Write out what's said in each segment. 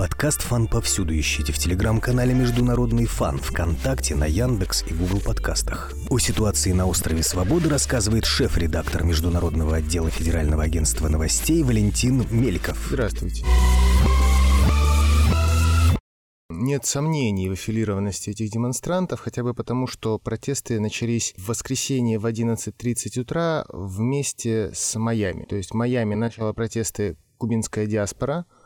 Подкаст «Фан» повсюду ищите в телеграм-канале «Международный фан», ВКонтакте, на Яндекс и Google подкастах. О ситуации на острове Свободы рассказывает шеф-редактор Международного отдела Федерального агентства новостей Валентин Меликов. Здравствуйте. Нет сомнений в аффилированности этих демонстрантов, хотя бы потому, что протесты начались в воскресенье в 11.30 утра вместе с Майами. То есть Майами начала протесты кубинская диаспора –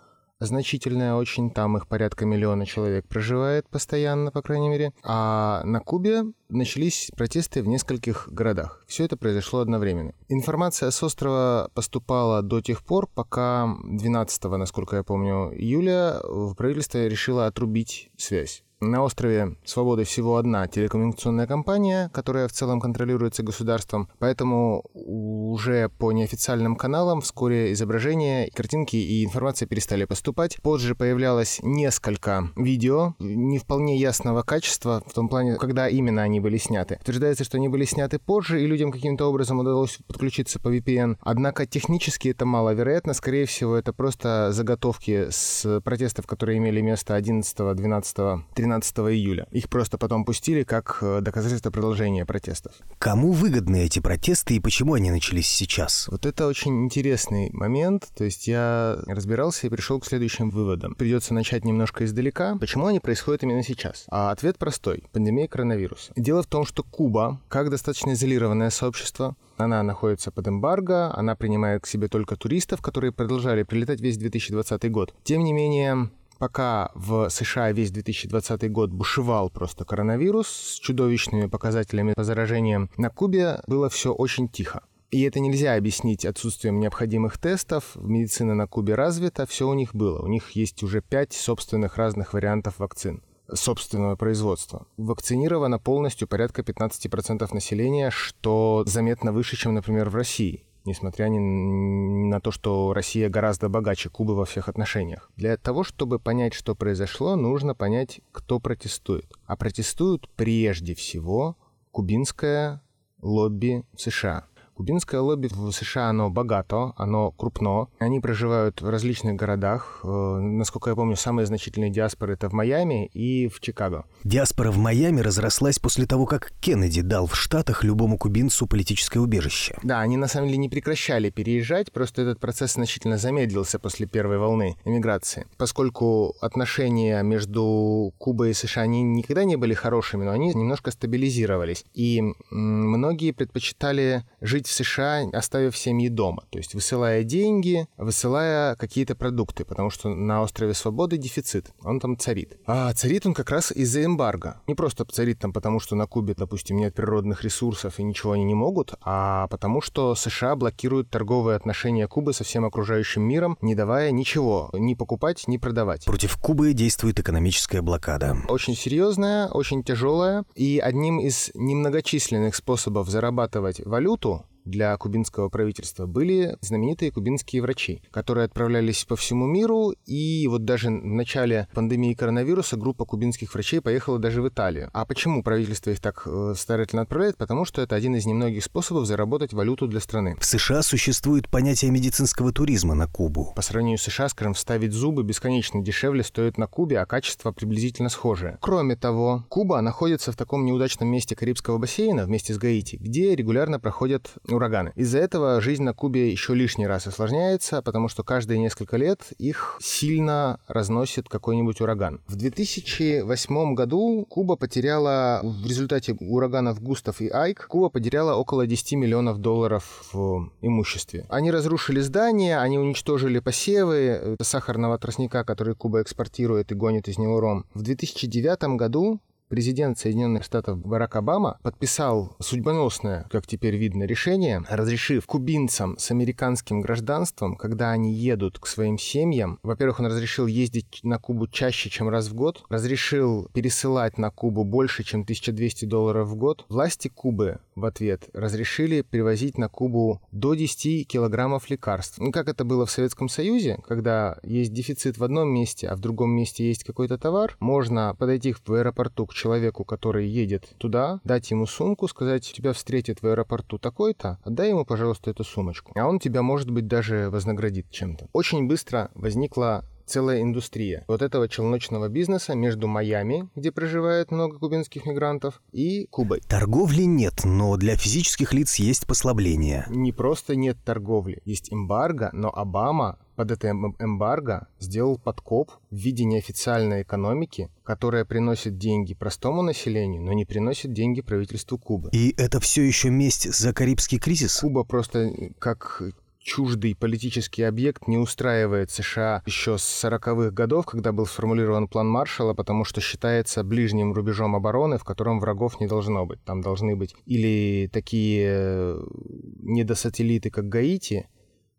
значительная очень, там их порядка миллиона человек проживает постоянно, по крайней мере. А на Кубе начались протесты в нескольких городах. Все это произошло одновременно. Информация с острова поступала до тех пор, пока 12, насколько я помню, июля правительство решило отрубить связь. На острове Свободы всего одна телекоммуникационная компания, которая в целом контролируется государством, поэтому уже по неофициальным каналам вскоре изображения, картинки и информация перестали поступать. Позже появлялось несколько видео не вполне ясного качества, в том плане, когда именно они были сняты. Утверждается, что они были сняты позже, и людям каким-то образом удалось подключиться по VPN. Однако технически это маловероятно. Скорее всего, это просто заготовки с протестов, которые имели место 11, 12, 13 13 июля. Их просто потом пустили как э, доказательство продолжения протестов. Кому выгодны эти протесты и почему они начались сейчас? Вот это очень интересный момент. То есть я разбирался и пришел к следующим выводам. Придется начать немножко издалека. Почему они происходят именно сейчас? А ответ простой. Пандемия коронавируса. Дело в том, что Куба, как достаточно изолированное сообщество, она находится под эмбарго, она принимает к себе только туристов, которые продолжали прилетать весь 2020 год. Тем не менее, пока в США весь 2020 год бушевал просто коронавирус с чудовищными показателями по заражениям, на Кубе было все очень тихо. И это нельзя объяснить отсутствием необходимых тестов. Медицина на Кубе развита, все у них было. У них есть уже пять собственных разных вариантов вакцин собственного производства. Вакцинировано полностью порядка 15% населения, что заметно выше, чем, например, в России несмотря ни на то, что Россия гораздо богаче Кубы во всех отношениях. Для того, чтобы понять, что произошло, нужно понять, кто протестует. А протестуют прежде всего кубинское лобби в США. Кубинское лобби в США, оно богато, оно крупно. Они проживают в различных городах. Э, насколько я помню, самые значительные диаспоры это в Майами и в Чикаго. Диаспора в Майами разрослась после того, как Кеннеди дал в Штатах любому кубинцу политическое убежище. Да, они на самом деле не прекращали переезжать, просто этот процесс значительно замедлился после первой волны иммиграции. Поскольку отношения между Кубой и США они никогда не были хорошими, но они немножко стабилизировались. И многие предпочитали жить жить в США, оставив семьи дома. То есть высылая деньги, высылая какие-то продукты, потому что на острове Свободы дефицит, он там царит. А царит он как раз из-за эмбарго. Не просто царит там потому, что на Кубе, допустим, нет природных ресурсов и ничего они не могут, а потому что США блокируют торговые отношения Кубы со всем окружающим миром, не давая ничего ни покупать, ни продавать. Против Кубы действует экономическая блокада. Очень серьезная, очень тяжелая, и одним из немногочисленных способов зарабатывать валюту для кубинского правительства были знаменитые кубинские врачи, которые отправлялись по всему миру, и вот даже в начале пандемии коронавируса группа кубинских врачей поехала даже в Италию. А почему правительство их так э, старательно отправляет? Потому что это один из немногих способов заработать валюту для страны. В США существует понятие медицинского туризма на Кубу. По сравнению с США, скажем, вставить зубы бесконечно дешевле стоит на Кубе, а качество приблизительно схожее. Кроме того, Куба находится в таком неудачном месте Карибского бассейна вместе с Гаити, где регулярно проходят ураганы. Из-за этого жизнь на Кубе еще лишний раз осложняется, потому что каждые несколько лет их сильно разносит какой-нибудь ураган. В 2008 году Куба потеряла в результате ураганов Густав и Айк, Куба потеряла около 10 миллионов долларов в имуществе. Они разрушили здания, они уничтожили посевы сахарного тростника, который Куба экспортирует и гонит из него ром. В 2009 году президент Соединенных Штатов Барак Обама подписал судьбоносное, как теперь видно, решение, разрешив кубинцам с американским гражданством, когда они едут к своим семьям, во-первых, он разрешил ездить на Кубу чаще, чем раз в год, разрешил пересылать на Кубу больше, чем 1200 долларов в год. Власти Кубы в ответ разрешили привозить на Кубу до 10 килограммов лекарств. Ну, как это было в Советском Союзе, когда есть дефицит в одном месте, а в другом месте есть какой-то товар, можно подойти в аэропорту к человеку, который едет туда, дать ему сумку, сказать, тебя встретит в аэропорту такой-то, отдай ему, пожалуйста, эту сумочку. А он тебя, может быть, даже вознаградит чем-то. Очень быстро возникла целая индустрия вот этого челночного бизнеса между Майами, где проживает много кубинских мигрантов, и Кубой. Торговли нет, но для физических лиц есть послабления. Не просто нет торговли, есть эмбарго, но Обама под это эмбарго сделал подкоп в виде неофициальной экономики, которая приносит деньги простому населению, но не приносит деньги правительству Кубы. И это все еще месть за Карибский кризис? Куба просто как чуждый политический объект не устраивает США еще с 40-х годов, когда был сформулирован план Маршалла, потому что считается ближним рубежом обороны, в котором врагов не должно быть. Там должны быть или такие э, недосателлиты, как Гаити,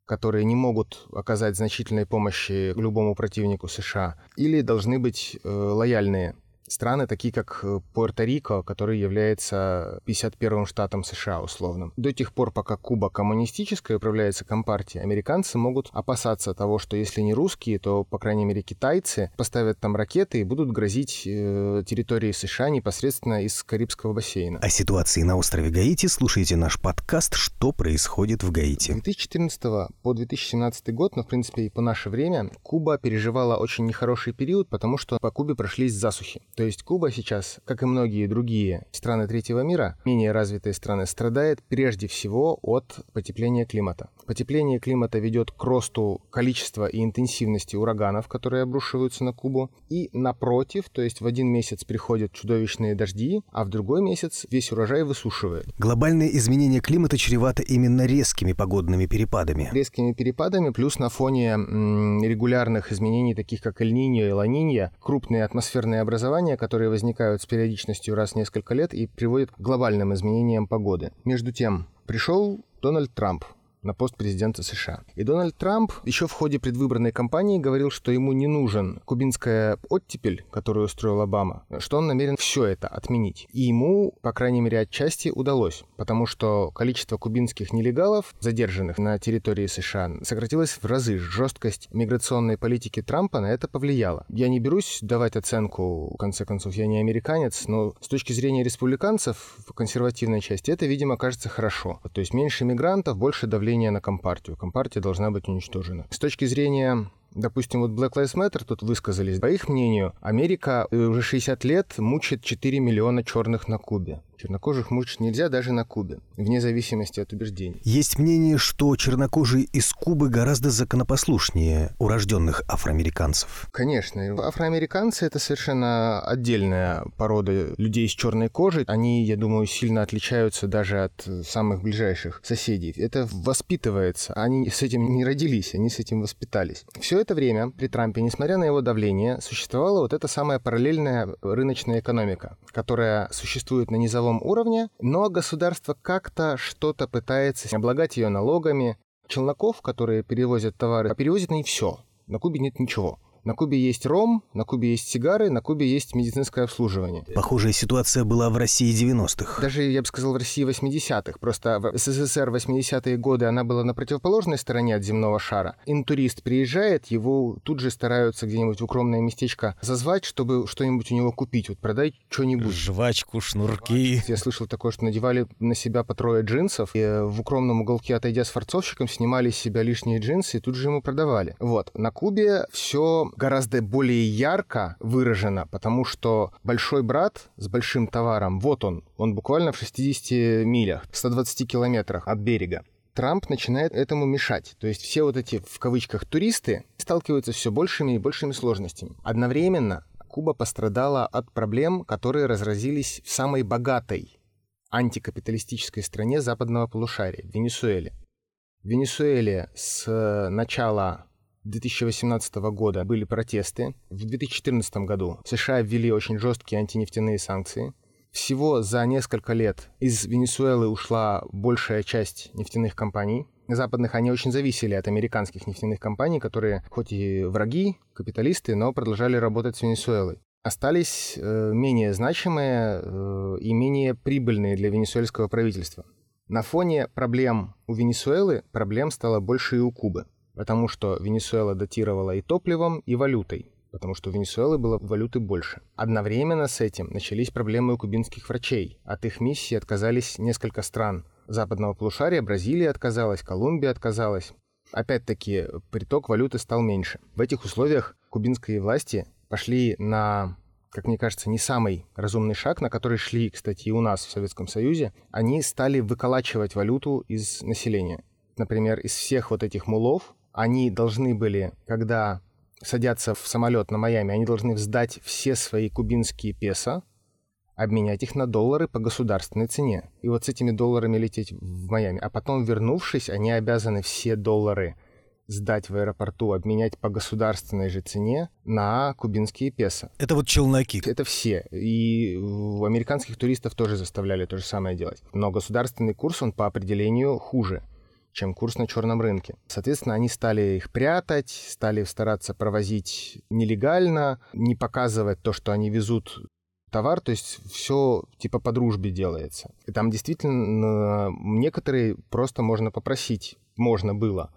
которые не могут оказать значительной помощи любому противнику США, или должны быть э, лояльные страны, такие как э, Пуэрто-Рико, который является 51-м штатом США условным. До тех пор, пока Куба коммунистическая управляется компартией, американцы могут опасаться того, что если не русские, то, по крайней мере, китайцы поставят там ракеты и будут грозить э, территории США непосредственно из Карибского бассейна. О ситуации на острове Гаити слушайте наш подкаст «Что происходит в Гаити». С 2014 по 2017 год, но, в принципе, и по наше время, Куба переживала очень нехороший период, потому что по Кубе прошлись засухи. То есть Куба сейчас, как и многие другие страны третьего мира, менее развитые страны, страдает прежде всего от потепления климата. Потепление климата ведет к росту количества и интенсивности ураганов, которые обрушиваются на Кубу. И напротив, то есть в один месяц приходят чудовищные дожди, а в другой месяц весь урожай высушивает. Глобальные изменения климата чреваты именно резкими погодными перепадами. Резкими перепадами, плюс на фоне регулярных изменений, таких как Эль-Ниньо и Ла-Нинья, крупные атмосферные образования изменения, которые возникают с периодичностью раз в несколько лет и приводят к глобальным изменениям погоды. Между тем, пришел Дональд Трамп, на пост президента США. И Дональд Трамп еще в ходе предвыборной кампании говорил, что ему не нужен кубинская оттепель, которую устроил Обама, что он намерен все это отменить. И ему, по крайней мере, отчасти удалось, потому что количество кубинских нелегалов, задержанных на территории США, сократилось в разы. Жесткость миграционной политики Трампа на это повлияла. Я не берусь давать оценку, в конце концов, я не американец, но с точки зрения республиканцев в консервативной части это, видимо, кажется хорошо. То есть меньше мигрантов, больше давления давление на Компартию. Компартия должна быть уничтожена. С точки зрения Допустим, вот Black Lives Matter тут высказались. По их мнению, Америка уже 60 лет мучает 4 миллиона черных на Кубе. Чернокожих мучить нельзя даже на Кубе, вне зависимости от убеждений. Есть мнение, что чернокожие из Кубы гораздо законопослушнее урожденных афроамериканцев. Конечно. Афроамериканцы — это совершенно отдельная порода людей с черной кожей. Они, я думаю, сильно отличаются даже от самых ближайших соседей. Это воспитывается. Они с этим не родились, они с этим воспитались. Все это время при Трампе, несмотря на его давление, существовала вот эта самая параллельная рыночная экономика, которая существует на низовом мировом уровне, но государство как-то что-то пытается облагать ее налогами. Челноков, которые перевозят товары, перевозят не все. На Кубе нет ничего. На Кубе есть ром, на Кубе есть сигары, на Кубе есть медицинское обслуживание. Похожая ситуация была в России 90-х. Даже, я бы сказал, в России 80-х. Просто в СССР 80-е годы она была на противоположной стороне от земного шара. Интурист приезжает, его тут же стараются где-нибудь в укромное местечко зазвать, чтобы что-нибудь у него купить. Вот продай что-нибудь. Жвачку, шнурки. Я слышал такое, что надевали на себя по трое джинсов, и в укромном уголке, отойдя с форцовщиком, снимали с себя лишние джинсы и тут же ему продавали. Вот. На Кубе все гораздо более ярко выражено, потому что большой брат с большим товаром, вот он, он буквально в 60 милях, 120 километрах от берега. Трамп начинает этому мешать. То есть все вот эти, в кавычках, туристы сталкиваются все большими и большими сложностями. Одновременно Куба пострадала от проблем, которые разразились в самой богатой антикапиталистической стране западного полушария, Венесуэле. В Венесуэле с начала 2018 года были протесты. В 2014 году США ввели очень жесткие антинефтяные санкции. Всего за несколько лет из Венесуэлы ушла большая часть нефтяных компаний. Западных они очень зависели от американских нефтяных компаний, которые хоть и враги, капиталисты, но продолжали работать с Венесуэлой. Остались э, менее значимые э, и менее прибыльные для венесуэльского правительства. На фоне проблем у Венесуэлы проблем стало больше и у Кубы потому что Венесуэла датировала и топливом, и валютой, потому что у Венесуэлы было валюты больше. Одновременно с этим начались проблемы у кубинских врачей. От их миссии отказались несколько стран западного полушария, Бразилия отказалась, Колумбия отказалась. опять-таки, приток валюты стал меньше. В этих условиях кубинские власти пошли на как мне кажется, не самый разумный шаг, на который шли, кстати, и у нас в Советском Союзе, они стали выколачивать валюту из населения. Например, из всех вот этих мулов они должны были, когда садятся в самолет на Майами, они должны сдать все свои кубинские песо, обменять их на доллары по государственной цене. И вот с этими долларами лететь в Майами. А потом, вернувшись, они обязаны все доллары сдать в аэропорту, обменять по государственной же цене на кубинские песо. Это вот челноки. Это все. И американских туристов тоже заставляли то же самое делать. Но государственный курс, он по определению хуже чем курс на черном рынке. Соответственно, они стали их прятать, стали стараться провозить нелегально, не показывать то, что они везут товар, то есть все типа по дружбе делается. И там действительно некоторые просто можно попросить, можно было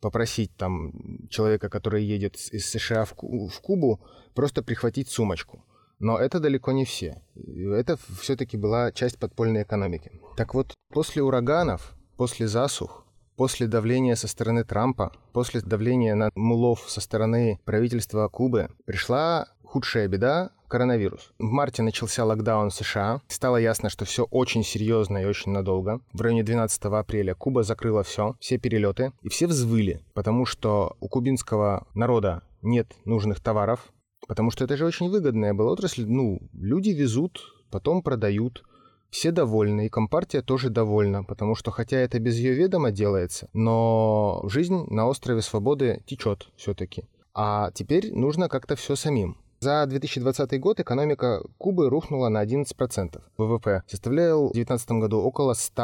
попросить там человека, который едет из США в, Кубу, просто прихватить сумочку. Но это далеко не все. Это все-таки была часть подпольной экономики. Так вот, после ураганов, после засух, После давления со стороны Трампа, после давления на мулов со стороны правительства Кубы, пришла худшая беда — коронавирус. В марте начался локдаун США. Стало ясно, что все очень серьезно и очень надолго. В районе 12 апреля Куба закрыла все, все перелеты, и все взвыли, потому что у кубинского народа нет нужных товаров, потому что это же очень выгодная была отрасль. Ну, люди везут, потом продают, все довольны, и Компартия тоже довольна, потому что хотя это без ее ведома делается, но жизнь на острове Свободы течет все-таки. А теперь нужно как-то все самим. За 2020 год экономика Кубы рухнула на 11%. ВВП составлял в 2019 году около 100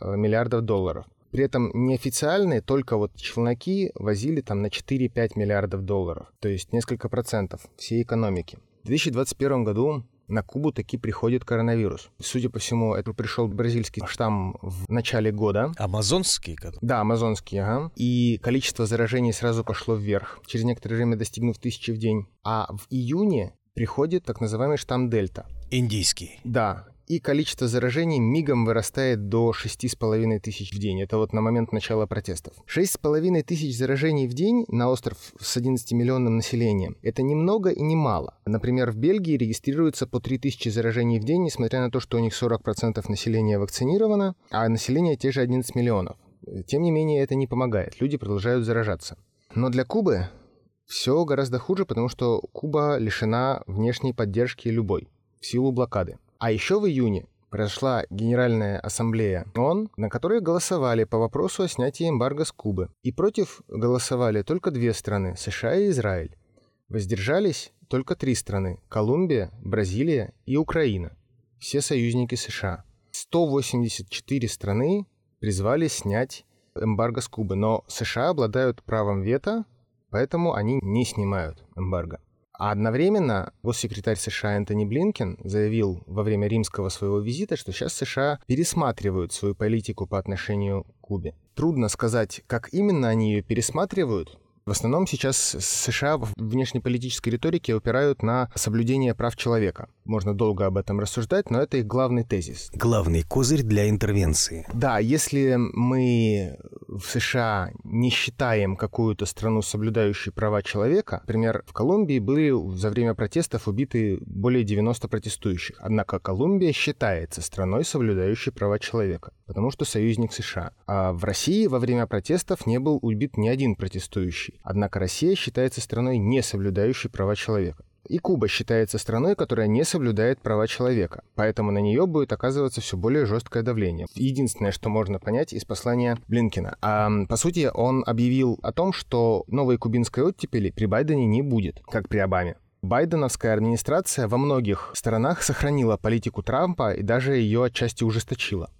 э, миллиардов долларов. При этом неофициальные, только вот челноки возили там на 4-5 миллиардов долларов, то есть несколько процентов всей экономики. В 2021 году на Кубу таки приходит коронавирус. Судя по всему, это пришел бразильский штамм в начале года. Амазонский? Да, амазонский, ага. И количество заражений сразу пошло вверх, через некоторое время достигнув тысячи в день. А в июне приходит так называемый штамм Дельта. Индийский. Да, и количество заражений мигом вырастает до 6,5 тысяч в день. Это вот на момент начала протестов. 6,5 тысяч заражений в день на остров с 11-миллионным населением – это немного и не мало. Например, в Бельгии регистрируется по 3 тысячи заражений в день, несмотря на то, что у них 40% населения вакцинировано, а население те же 11 миллионов. Тем не менее, это не помогает. Люди продолжают заражаться. Но для Кубы все гораздо хуже, потому что Куба лишена внешней поддержки любой в силу блокады. А еще в июне прошла Генеральная Ассамблея ООН, на которой голосовали по вопросу о снятии эмбарго с Кубы. И против голосовали только две страны – США и Израиль. Воздержались только три страны – Колумбия, Бразилия и Украина. Все союзники США. 184 страны призвали снять эмбарго с Кубы, но США обладают правом вето, поэтому они не снимают эмбарго. А одновременно госсекретарь США Энтони Блинкен заявил во время римского своего визита, что сейчас США пересматривают свою политику по отношению к Кубе. Трудно сказать, как именно они ее пересматривают, в основном сейчас США в внешнеполитической риторике упирают на соблюдение прав человека. Можно долго об этом рассуждать, но это их главный тезис. Главный козырь для интервенции. Да, если мы в США не считаем какую-то страну, соблюдающей права человека, например, в Колумбии были за время протестов убиты более 90 протестующих. Однако Колумбия считается страной, соблюдающей права человека, потому что союзник США. А в России во время протестов не был убит ни один протестующий. Однако Россия считается страной, не соблюдающей права человека. И Куба считается страной, которая не соблюдает права человека, поэтому на нее будет оказываться все более жесткое давление. Единственное, что можно понять из послания Блинкина. А, по сути, он объявил о том, что новой кубинской оттепели при Байдене не будет, как при Обаме. Байденовская администрация во многих сторонах сохранила политику Трампа и даже ее отчасти ужесточила.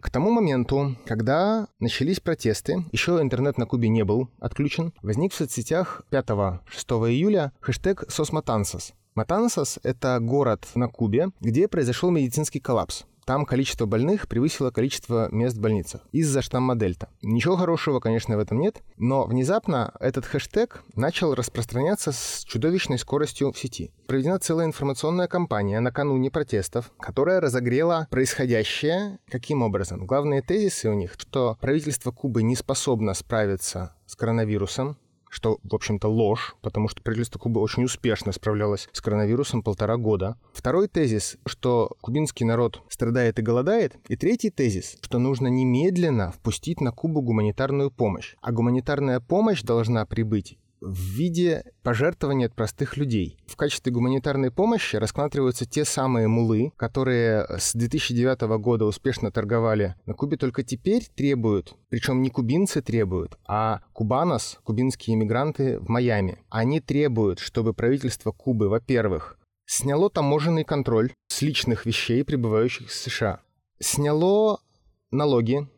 К тому моменту, когда начались протесты, еще интернет на Кубе не был отключен, возник в соцсетях 5-6 июля хэштег «Сосматансос». Матансос — это город на Кубе, где произошел медицинский коллапс. Там количество больных превысило количество мест в больницах из-за штамма Дельта. Ничего хорошего, конечно, в этом нет, но внезапно этот хэштег начал распространяться с чудовищной скоростью в сети. Проведена целая информационная кампания накануне протестов, которая разогрела происходящее. Каким образом? Главные тезисы у них, что правительство Кубы не способно справиться с коронавирусом, что, в общем-то, ложь, потому что правительство Кубы очень успешно справлялось с коронавирусом полтора года. Второй тезис, что кубинский народ страдает и голодает. И третий тезис, что нужно немедленно впустить на Кубу гуманитарную помощь. А гуманитарная помощь должна прибыть в виде пожертвований от простых людей. В качестве гуманитарной помощи рассматриваются те самые мулы, которые с 2009 года успешно торговали на Кубе, только теперь требуют, причем не кубинцы требуют, а кубанос, кубинские иммигранты в Майами. Они требуют, чтобы правительство Кубы, во-первых, сняло таможенный контроль с личных вещей, прибывающих из США, сняло налоги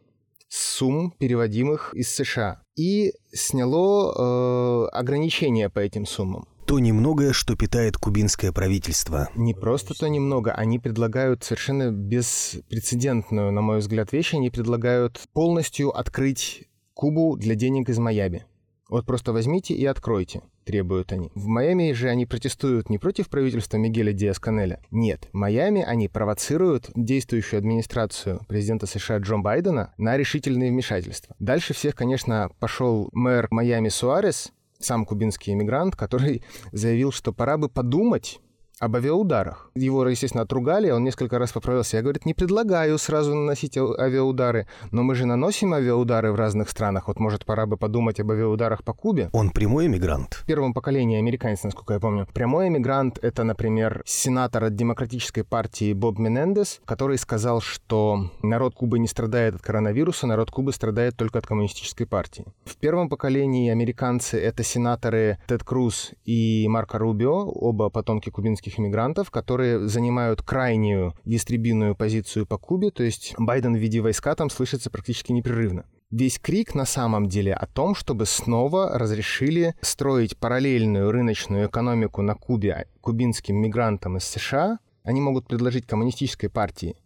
сумм, переводимых из США, и сняло э, ограничения по этим суммам. То немногое, что питает кубинское правительство. Не просто то немного, они предлагают совершенно беспрецедентную, на мой взгляд, вещь. Они предлагают полностью открыть Кубу для денег из Майами. Вот просто возьмите и откройте требуют они. В Майами же они протестуют не против правительства Мигеля Диас-Канеля. Нет, в Майами они провоцируют действующую администрацию президента США Джо Байдена на решительные вмешательства. Дальше всех, конечно, пошел мэр Майами Суарес, сам кубинский иммигрант, который заявил, что пора бы подумать об авиаударах. Его, естественно, отругали, он несколько раз поправился. Я, говорит, не предлагаю сразу наносить авиаудары, но мы же наносим авиаудары в разных странах. Вот, может, пора бы подумать об авиаударах по Кубе. Он прямой эмигрант? Первом поколении американец, насколько я помню. Прямой эмигрант — это, например, сенатор от Демократической партии Боб Менендес, который сказал, что народ Кубы не страдает от коронавируса, народ Кубы страдает только от коммунистической партии. В первом поколении американцы — это сенаторы Тед Круз и Марко Рубио, оба потомки кубинских экономических иммигрантов, которые занимают крайнюю дистрибьюную позицию по Кубе, то есть Байден в виде войска там слышится практически непрерывно. Весь крик на самом деле о том, чтобы снова разрешили строить параллельную рыночную экономику на Кубе кубинским мигрантам из США. Они могут предложить коммунистической партии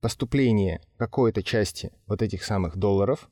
поступление какой-то части вот этих самых долларов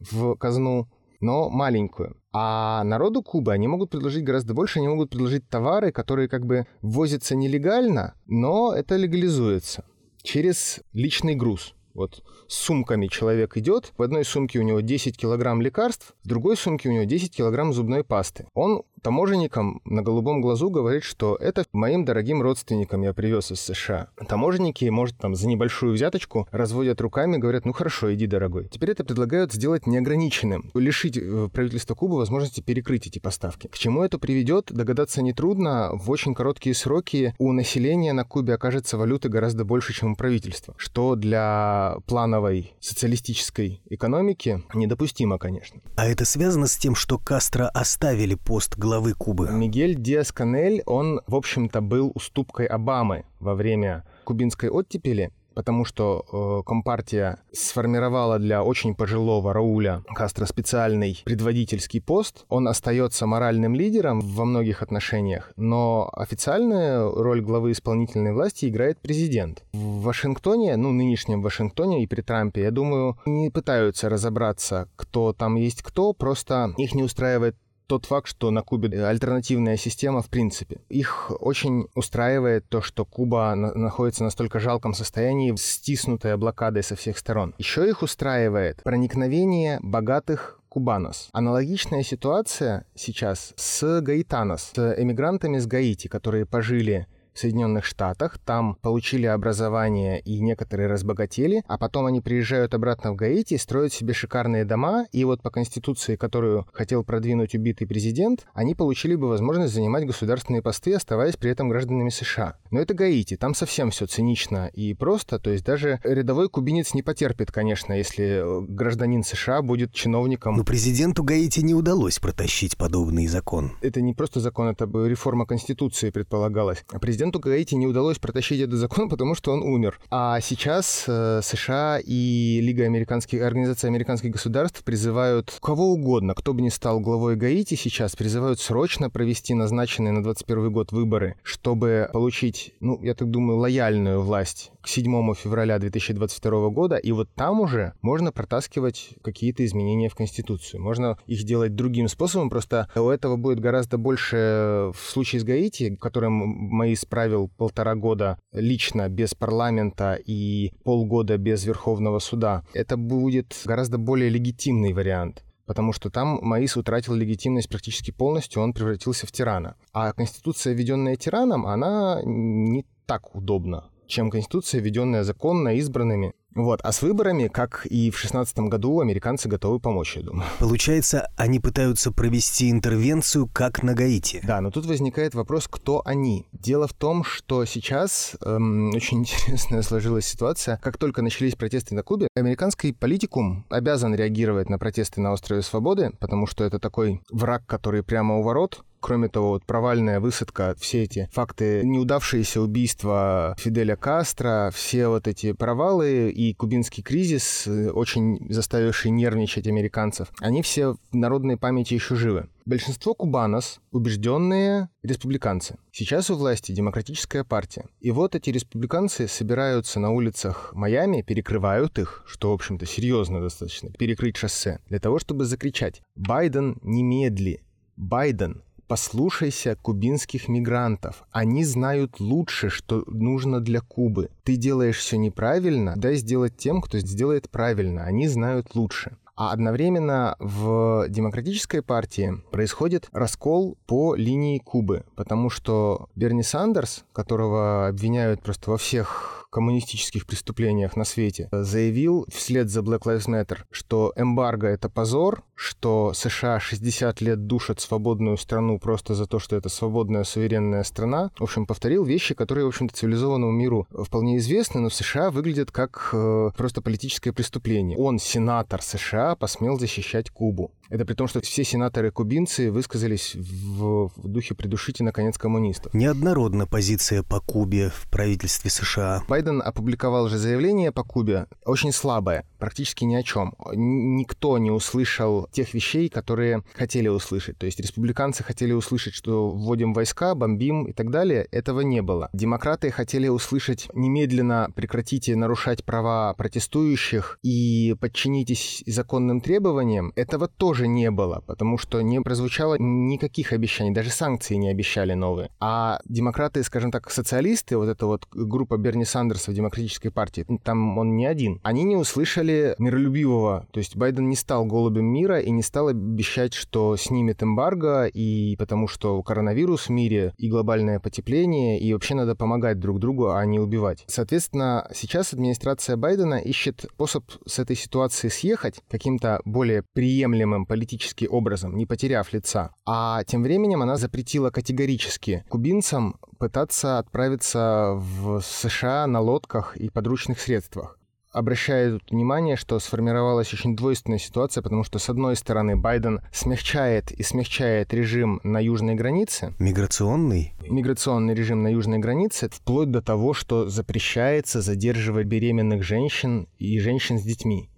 в казну, но маленькую. А народу Кубы они могут предложить гораздо больше, они могут предложить товары, которые как бы ввозятся нелегально, но это легализуется через личный груз. Вот с сумками человек идет, в одной сумке у него 10 килограмм лекарств, в другой сумке у него 10 килограмм зубной пасты. Он таможенникам на голубом глазу говорит, что это моим дорогим родственникам я привез из США. Таможенники, может, там за небольшую взяточку разводят руками, говорят, ну хорошо, иди, дорогой. Теперь это предлагают сделать неограниченным, лишить э, правительства Кубы возможности перекрыть эти поставки. К чему это приведет, догадаться нетрудно. В очень короткие сроки у населения на Кубе окажется валюты гораздо больше, чем у правительства, что для плановой социалистической экономики недопустимо, конечно. А это связано с тем, что Кастро оставили пост главы Кубы. Мигель Диас-Канель, он, в общем-то, был уступкой Обамы во время кубинской оттепели потому что э, Компартия сформировала для очень пожилого Рауля Кастро специальный предводительский пост. Он остается моральным лидером во многих отношениях, но официальную роль главы исполнительной власти играет президент. В Вашингтоне, ну, нынешнем Вашингтоне и при Трампе, я думаю, не пытаются разобраться, кто там есть кто, просто их не устраивает тот факт, что на Кубе альтернативная система в принципе. Их очень устраивает то, что Куба на- находится в настолько жалком состоянии, стиснутая блокадой со всех сторон. Еще их устраивает проникновение богатых Кубанос. Аналогичная ситуация сейчас с Гаитанос, с эмигрантами с Гаити, которые пожили Соединенных Штатах, там получили образование и некоторые разбогатели, а потом они приезжают обратно в Гаити, строят себе шикарные дома, и вот по конституции, которую хотел продвинуть убитый президент, они получили бы возможность занимать государственные посты, оставаясь при этом гражданами США. Но это Гаити, там совсем все цинично и просто, то есть даже рядовой кубинец не потерпит, конечно, если э, гражданин США будет чиновником. Но президенту Гаити не удалось протащить подобный закон. Это не просто закон, это бы реформа Конституции предполагалась. А президент Президенту Гаити не удалось протащить этот закон, потому что он умер. А сейчас э, США и Лига американских, Организация американских государств призывают кого угодно, кто бы ни стал главой Гаити сейчас, призывают срочно провести назначенные на 21 год выборы, чтобы получить, ну, я так думаю, лояльную власть к 7 февраля 2022 года, и вот там уже можно протаскивать какие-то изменения в Конституцию. Можно их делать другим способом, просто у этого будет гораздо больше в случае с Гаити, которым мои справил полтора года лично без парламента и полгода без Верховного суда. Это будет гораздо более легитимный вариант потому что там Маис утратил легитимность практически полностью, он превратился в тирана. А конституция, введенная тираном, она не так удобна чем Конституция, введенная законно избранными. Вот. А с выборами, как и в 2016 году, американцы готовы помочь, я думаю. Получается, они пытаются провести интервенцию, как на Гаити. Да, но тут возникает вопрос, кто они. Дело в том, что сейчас эм, очень интересная сложилась ситуация. Как только начались протесты на Кубе, американский политикум обязан реагировать на протесты на острове Свободы, потому что это такой враг, который прямо у ворот, Кроме того, вот провальная высадка, все эти факты, неудавшиеся убийства Фиделя Кастро, все вот эти провалы и кубинский кризис, э, очень заставивший нервничать американцев, они все в народной памяти еще живы. Большинство кубанос — убежденные республиканцы. Сейчас у власти демократическая партия. И вот эти республиканцы собираются на улицах Майами, перекрывают их, что, в общем-то, серьезно достаточно, перекрыть шоссе, для того, чтобы закричать «Байден, немедли! Байден, Послушайся кубинских мигрантов. Они знают лучше, что нужно для Кубы. Ты делаешь все неправильно, дай сделать тем, кто сделает правильно. Они знают лучше. А одновременно в демократической партии происходит раскол по линии Кубы, потому что Берни Сандерс, которого обвиняют просто во всех коммунистических преступлениях на свете, заявил вслед за Black Lives Matter, что эмбарго — это позор, что США 60 лет душат свободную страну просто за то, что это свободная суверенная страна. В общем, повторил вещи, которые, в общем-то, цивилизованному миру вполне известны, но в США выглядят как э, просто политическое преступление. Он, сенатор США, посмел защищать Кубу. Это при том, что все сенаторы-кубинцы высказались в, в духе «придушите, наконец, коммунистов». Неоднородна позиция по Кубе в правительстве США. Байден опубликовал же заявление по Кубе, очень слабое, практически ни о чем. Никто не услышал тех вещей, которые хотели услышать. То есть республиканцы хотели услышать, что вводим войска, бомбим и так далее. Этого не было. Демократы хотели услышать немедленно прекратите нарушать права протестующих и подчинитесь законным требованиям. Этого тоже не было, потому что не прозвучало никаких обещаний, даже санкции не обещали новые. А демократы, скажем так, социалисты, вот эта вот группа Берни Сандерса в Демократической партии, там он не один, они не услышали миролюбивого, то есть Байден не стал голубем мира и не стал обещать, что снимет эмбарго, и потому что коронавирус в мире, и глобальное потепление, и вообще надо помогать друг другу, а не убивать. Соответственно, сейчас администрация Байдена ищет способ с этой ситуации съехать каким-то более приемлемым политически образом, не потеряв лица. А тем временем она запретила категорически кубинцам пытаться отправиться в США на лодках и подручных средствах обращает внимание, что сформировалась очень двойственная ситуация, потому что, с одной стороны, Байден смягчает и смягчает режим на южной границе. Миграционный? Миграционный режим на южной границе, вплоть до того, что запрещается задерживать беременных женщин и женщин с детьми.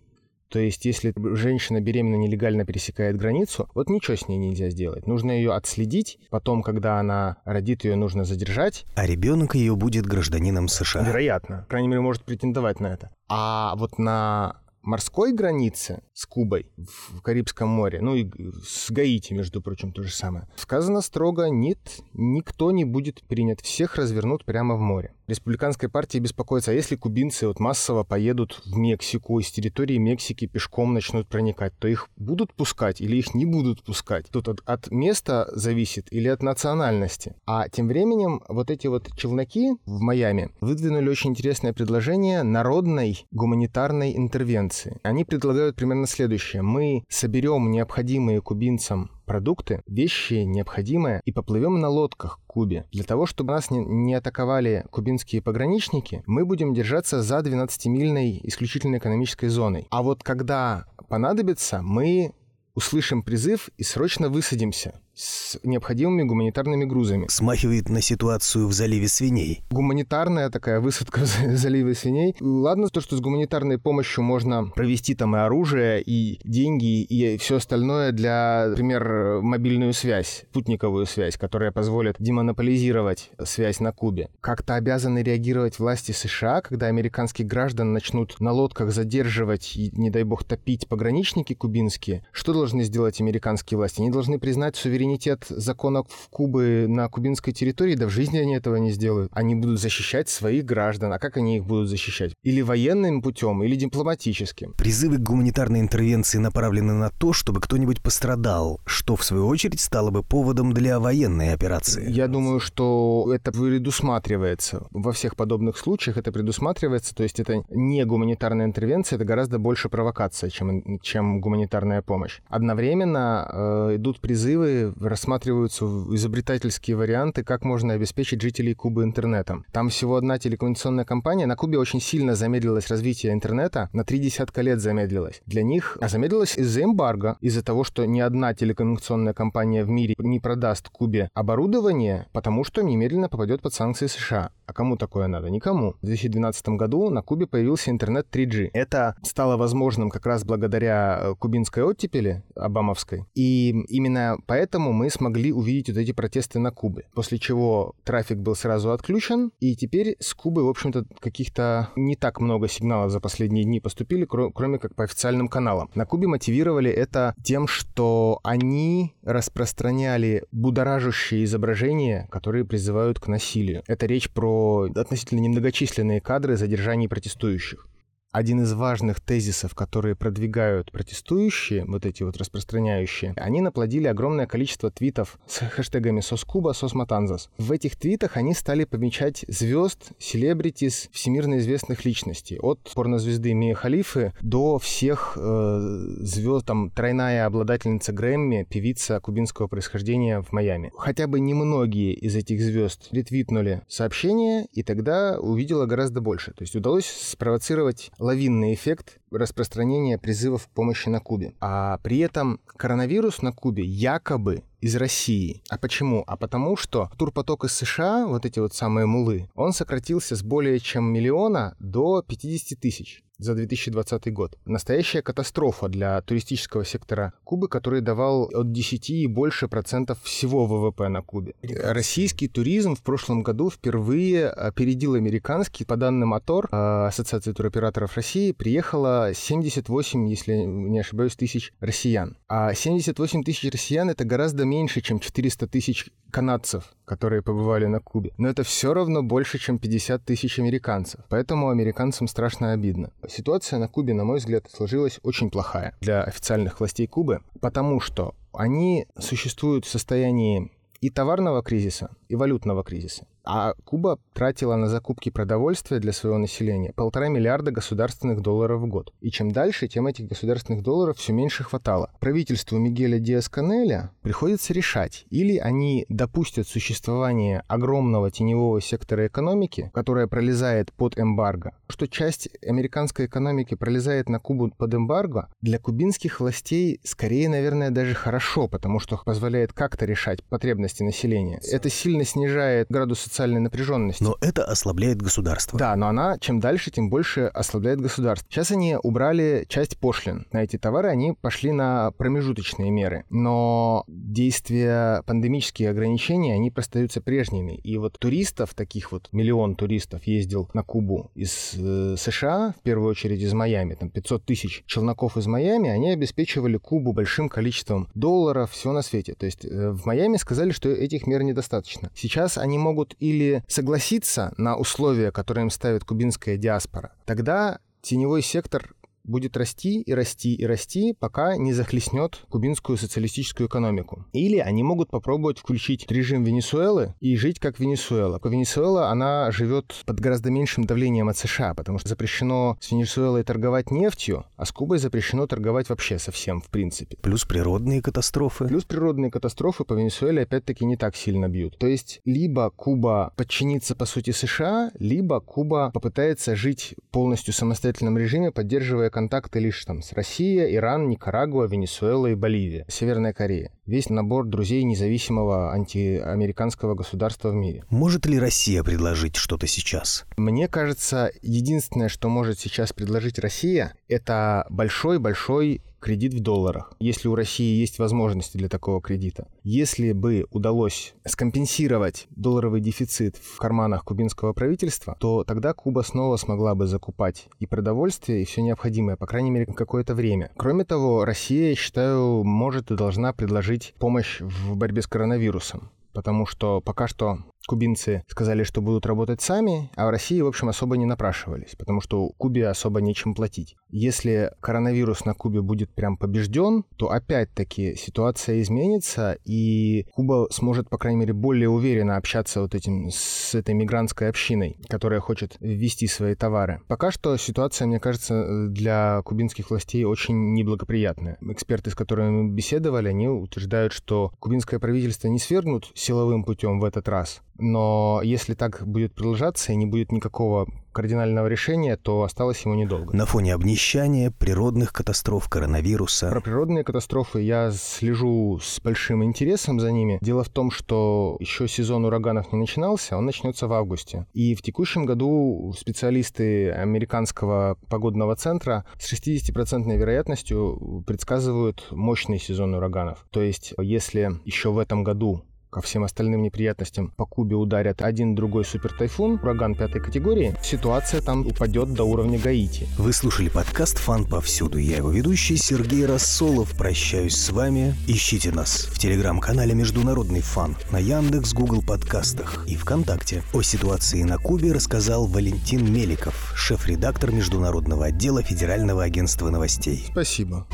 То есть, если женщина беременна нелегально пересекает границу, вот ничего с ней нельзя сделать. Нужно ее отследить, потом, когда она родит, ее нужно задержать. А ребенок ее будет гражданином США. Вероятно. По крайней мере, может претендовать на это. А вот на морской границе с Кубой в Карибском море, ну и с Гаити, между прочим, то же самое, сказано строго, нет, никто не будет принят, всех развернут прямо в море республиканской партии беспокоится, а если кубинцы вот массово поедут в Мексику, и с территории Мексики пешком начнут проникать, то их будут пускать или их не будут пускать? Тут от, от места зависит или от национальности. А тем временем вот эти вот челноки в Майами выдвинули очень интересное предложение народной гуманитарной интервенции. Они предлагают примерно следующее. Мы соберем необходимые кубинцам продукты, вещи необходимые, и поплывем на лодках к Кубе. Для того, чтобы нас не, не атаковали кубинские пограничники, мы будем держаться за 12-мильной исключительной экономической зоной. А вот когда понадобится, мы услышим призыв и срочно высадимся с необходимыми гуманитарными грузами. Смахивает на ситуацию в заливе свиней. Гуманитарная такая высадка в заливе свиней. Ладно, то, что с гуманитарной помощью можно провести там и оружие, и деньги, и все остальное для, например, мобильную связь, спутниковую связь, которая позволит демонополизировать связь на Кубе. Как-то обязаны реагировать власти США, когда американских граждан начнут на лодках задерживать и, не дай бог, топить пограничники кубинские. Что должны сделать американские власти? Они должны признать суверенитет законов Кубы на кубинской территории, да в жизни они этого не сделают. Они будут защищать своих граждан. А как они их будут защищать? Или военным путем, или дипломатическим. Призывы к гуманитарной интервенции направлены на то, чтобы кто-нибудь пострадал, что в свою очередь стало бы поводом для военной операции. Я думаю, что это предусматривается. Во всех подобных случаях это предусматривается, то есть это не гуманитарная интервенция, это гораздо больше провокация, чем, чем гуманитарная помощь. Одновременно э, идут призывы, рассматриваются изобретательские варианты, как можно обеспечить жителей Кубы интернетом. Там всего одна телекоммуникационная компания. На Кубе очень сильно замедлилось развитие интернета, на три десятка лет замедлилось. Для них а замедлилось из-за эмбарго, из-за того, что ни одна телекоммуникационная компания в мире не продаст Кубе оборудование, потому что немедленно попадет под санкции США. А кому такое надо? Никому. В 2012 году на Кубе появился интернет 3G. Это стало возможным как раз благодаря э, кубинской оттепели обамовской. И именно поэтому мы смогли увидеть вот эти протесты на Кубе. После чего трафик был сразу отключен, и теперь с Кубы, в общем-то, каких-то не так много сигналов за последние дни поступили, кроме как по официальным каналам. На Кубе мотивировали это тем, что они распространяли будоражащие изображения, которые призывают к насилию. Это речь про относительно немногочисленные кадры задержаний протестующих один из важных тезисов, которые продвигают протестующие, вот эти вот распространяющие, они наплодили огромное количество твитов с хэштегами «Соскуба», «Сосматанзас». В этих твитах они стали помечать звезд, селебритис, всемирно известных личностей. От порнозвезды Мия Халифы до всех э, звезд, там, тройная обладательница Грэмми, певица кубинского происхождения в Майами. Хотя бы немногие из этих звезд ретвитнули сообщение, и тогда увидела гораздо больше. То есть удалось спровоцировать лавинный эффект распространения призывов к помощи на Кубе. А при этом коронавирус на Кубе якобы из России. А почему? А потому что турпоток из США, вот эти вот самые мулы, он сократился с более чем миллиона до 50 тысяч за 2020 год. Настоящая катастрофа для туристического сектора Кубы, который давал от 10 и больше процентов всего ВВП на Кубе. Российский туризм в прошлом году впервые опередил американский. По данным АТОР, а, Ассоциации туроператоров России, приехало 78, если не ошибаюсь, тысяч россиян. А 78 тысяч россиян — это гораздо меньше, чем 400 тысяч канадцев, которые побывали на Кубе. Но это все равно больше, чем 50 тысяч американцев. Поэтому американцам страшно обидно. Ситуация на Кубе, на мой взгляд, сложилась очень плохая для официальных властей Кубы, потому что они существуют в состоянии и товарного кризиса, и валютного кризиса. А Куба тратила на закупки продовольствия для своего населения полтора миллиарда государственных долларов в год. И чем дальше, тем этих государственных долларов все меньше хватало. Правительству Мигеля Диас-Канеля приходится решать, или они допустят существование огромного теневого сектора экономики, которая пролезает под эмбарго, что часть американской экономики пролезает на Кубу под эмбарго, для кубинских властей скорее, наверное, даже хорошо, потому что позволяет как-то решать потребности населения. Это сильно снижает градус социальной напряженности. Но это ослабляет государство. Да, но она чем дальше, тем больше ослабляет государство. Сейчас они убрали часть пошлин на эти товары, они пошли на промежуточные меры. Но действия пандемические ограничения, они остаются прежними. И вот туристов, таких вот миллион туристов ездил на Кубу из э, США, в первую очередь из Майами, там 500 тысяч челноков из Майами, они обеспечивали Кубу большим количеством долларов, все на свете. То есть э, в Майами сказали, что этих мер недостаточно. Сейчас они могут или согласиться на условия, которые им ставит кубинская диаспора, тогда теневой сектор будет расти и расти и расти, пока не захлестнет кубинскую социалистическую экономику. Или они могут попробовать включить режим Венесуэлы и жить как Венесуэла. Венесуэла, она живет под гораздо меньшим давлением от США, потому что запрещено с Венесуэлой торговать нефтью, а с Кубой запрещено торговать вообще совсем, в принципе. Плюс природные катастрофы. Плюс природные катастрофы по Венесуэле опять-таки не так сильно бьют. То есть либо Куба подчинится, по сути, США, либо Куба попытается жить полностью в самостоятельном режиме, поддерживая контакты лишь там с Россией, Иран, Никарагуа, Венесуэла и Боливия, Северная Корея. Весь набор друзей независимого антиамериканского государства в мире. Может ли Россия предложить что-то сейчас? Мне кажется, единственное, что может сейчас предложить Россия, это большой-большой кредит в долларах, если у России есть возможности для такого кредита. Если бы удалось скомпенсировать долларовый дефицит в карманах кубинского правительства, то тогда Куба снова смогла бы закупать и продовольствие, и все необходимое, по крайней мере, какое-то время. Кроме того, Россия, я считаю, может и должна предложить помощь в борьбе с коронавирусом потому что пока что кубинцы сказали, что будут работать сами, а в России, в общем, особо не напрашивались, потому что Кубе особо нечем платить. Если коронавирус на Кубе будет прям побежден, то опять-таки ситуация изменится, и Куба сможет, по крайней мере, более уверенно общаться вот этим с этой мигрантской общиной, которая хочет ввести свои товары. Пока что ситуация, мне кажется, для кубинских властей очень неблагоприятная. Эксперты, с которыми мы беседовали, они утверждают, что кубинское правительство не свергнут силовым путем в этот раз, но если так будет продолжаться и не будет никакого кардинального решения, то осталось ему недолго. На фоне обнищания, природных катастроф, коронавируса. Про природные катастрофы я слежу с большим интересом за ними. Дело в том, что еще сезон ураганов не начинался, он начнется в августе. И в текущем году специалисты американского погодного центра с 60% вероятностью предсказывают мощный сезон ураганов. То есть, если еще в этом году ко всем остальным неприятностям по Кубе ударят один другой супертайфун, ураган пятой категории, ситуация там упадет до уровня Гаити. Вы слушали подкаст «Фан повсюду». Я его ведущий Сергей Рассолов. Прощаюсь с вами. Ищите нас в телеграм-канале «Международный фан» на Яндекс, Google подкастах и ВКонтакте. О ситуации на Кубе рассказал Валентин Меликов, шеф-редактор международного отдела Федерального агентства новостей. Спасибо.